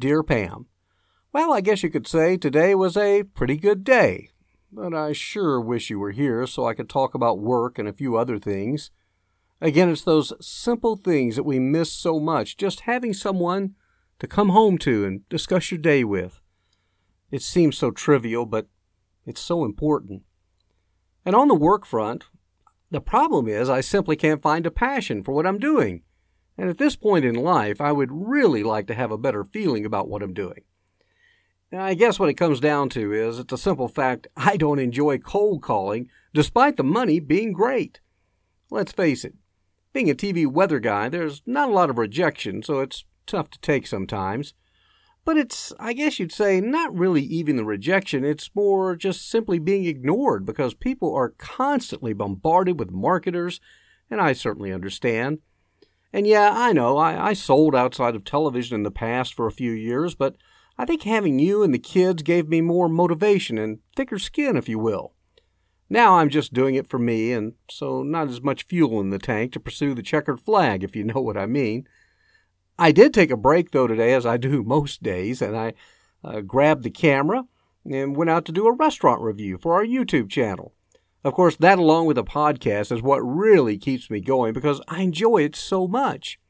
Dear Pam, Well, I guess you could say today was a pretty good day, but I sure wish you were here so I could talk about work and a few other things. Again, it's those simple things that we miss so much, just having someone to come home to and discuss your day with. It seems so trivial, but it's so important. And on the work front, the problem is I simply can't find a passion for what I'm doing. And at this point in life, I would really like to have a better feeling about what I'm doing. Now, I guess what it comes down to is it's a simple fact I don't enjoy cold calling, despite the money being great. Let's face it, being a TV weather guy, there's not a lot of rejection, so it's tough to take sometimes. But it's, I guess you'd say, not really even the rejection, it's more just simply being ignored because people are constantly bombarded with marketers, and I certainly understand. And yeah, I know, I, I sold outside of television in the past for a few years, but I think having you and the kids gave me more motivation and thicker skin, if you will. Now I'm just doing it for me, and so not as much fuel in the tank to pursue the checkered flag, if you know what I mean. I did take a break, though, today, as I do most days, and I uh, grabbed the camera and went out to do a restaurant review for our YouTube channel. Of course, that along with a podcast is what really keeps me going because I enjoy it so much.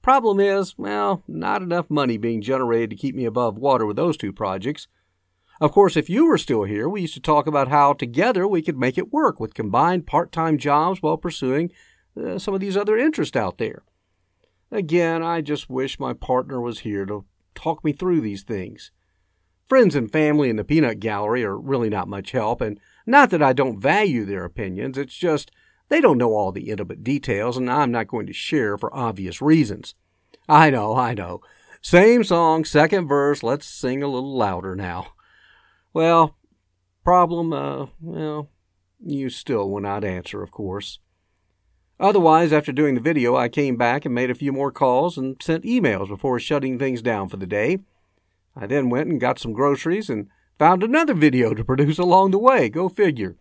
Problem is, well, not enough money being generated to keep me above water with those two projects. Of course, if you were still here, we used to talk about how together we could make it work with combined part time jobs while pursuing uh, some of these other interests out there. Again, I just wish my partner was here to talk me through these things. Friends and family in the peanut gallery are really not much help, and not that I don't value their opinions, it's just they don't know all the intimate details, and I'm not going to share for obvious reasons. I know, I know. Same song, second verse, let's sing a little louder now. Well, problem, uh, well, you still will not answer, of course. Otherwise, after doing the video, I came back and made a few more calls and sent emails before shutting things down for the day. I then went and got some groceries and Found another video to produce along the way. Go figure.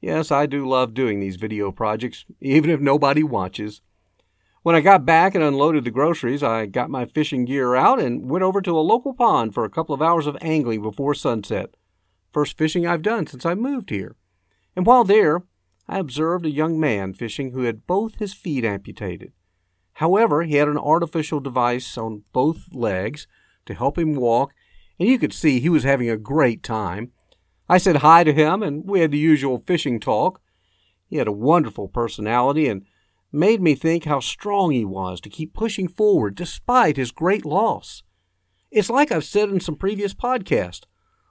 Yes, I do love doing these video projects, even if nobody watches. When I got back and unloaded the groceries, I got my fishing gear out and went over to a local pond for a couple of hours of angling before sunset. First fishing I've done since I moved here. And while there, I observed a young man fishing who had both his feet amputated. However, he had an artificial device on both legs to help him walk and you could see he was having a great time. I said hi to him, and we had the usual fishing talk. He had a wonderful personality and made me think how strong he was to keep pushing forward despite his great loss. It's like I've said in some previous podcasts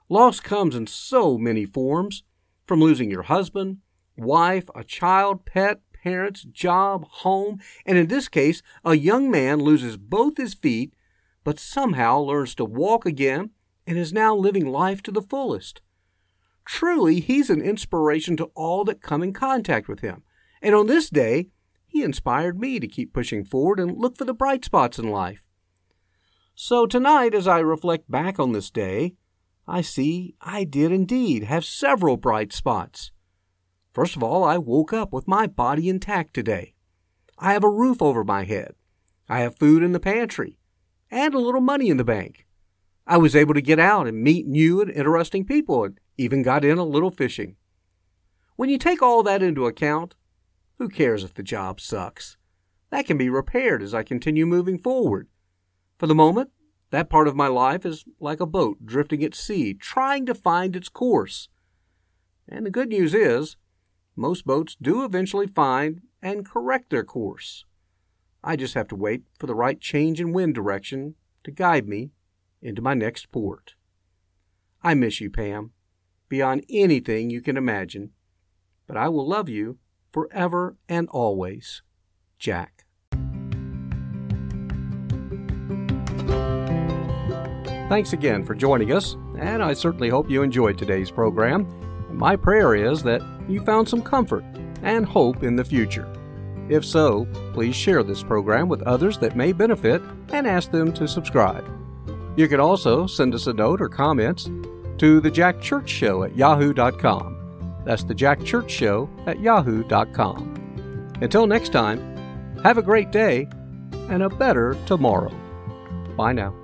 loss comes in so many forms from losing your husband, wife, a child, pet, parents, job, home, and in this case, a young man loses both his feet but somehow learns to walk again and is now living life to the fullest. Truly, he's an inspiration to all that come in contact with him. And on this day, he inspired me to keep pushing forward and look for the bright spots in life. So tonight, as I reflect back on this day, I see I did indeed have several bright spots. First of all, I woke up with my body intact today. I have a roof over my head. I have food in the pantry and a little money in the bank. I was able to get out and meet new and interesting people and even got in a little fishing. When you take all that into account, who cares if the job sucks? That can be repaired as I continue moving forward. For the moment, That part of my life is like a boat drifting at sea, trying to find its course. And the good news is, most boats do eventually find and correct their course. I just have to wait for the right change in wind direction to guide me into my next port. I miss you, Pam, beyond anything you can imagine, but I will love you forever and always. Jack. Thanks again for joining us, and I certainly hope you enjoyed today's program. My prayer is that you found some comfort and hope in the future. If so, please share this program with others that may benefit and ask them to subscribe. You can also send us a note or comments to the Jack Church Show at yahoo.com. That's the Jack Church Show at yahoo.com. Until next time, have a great day and a better tomorrow. Bye now.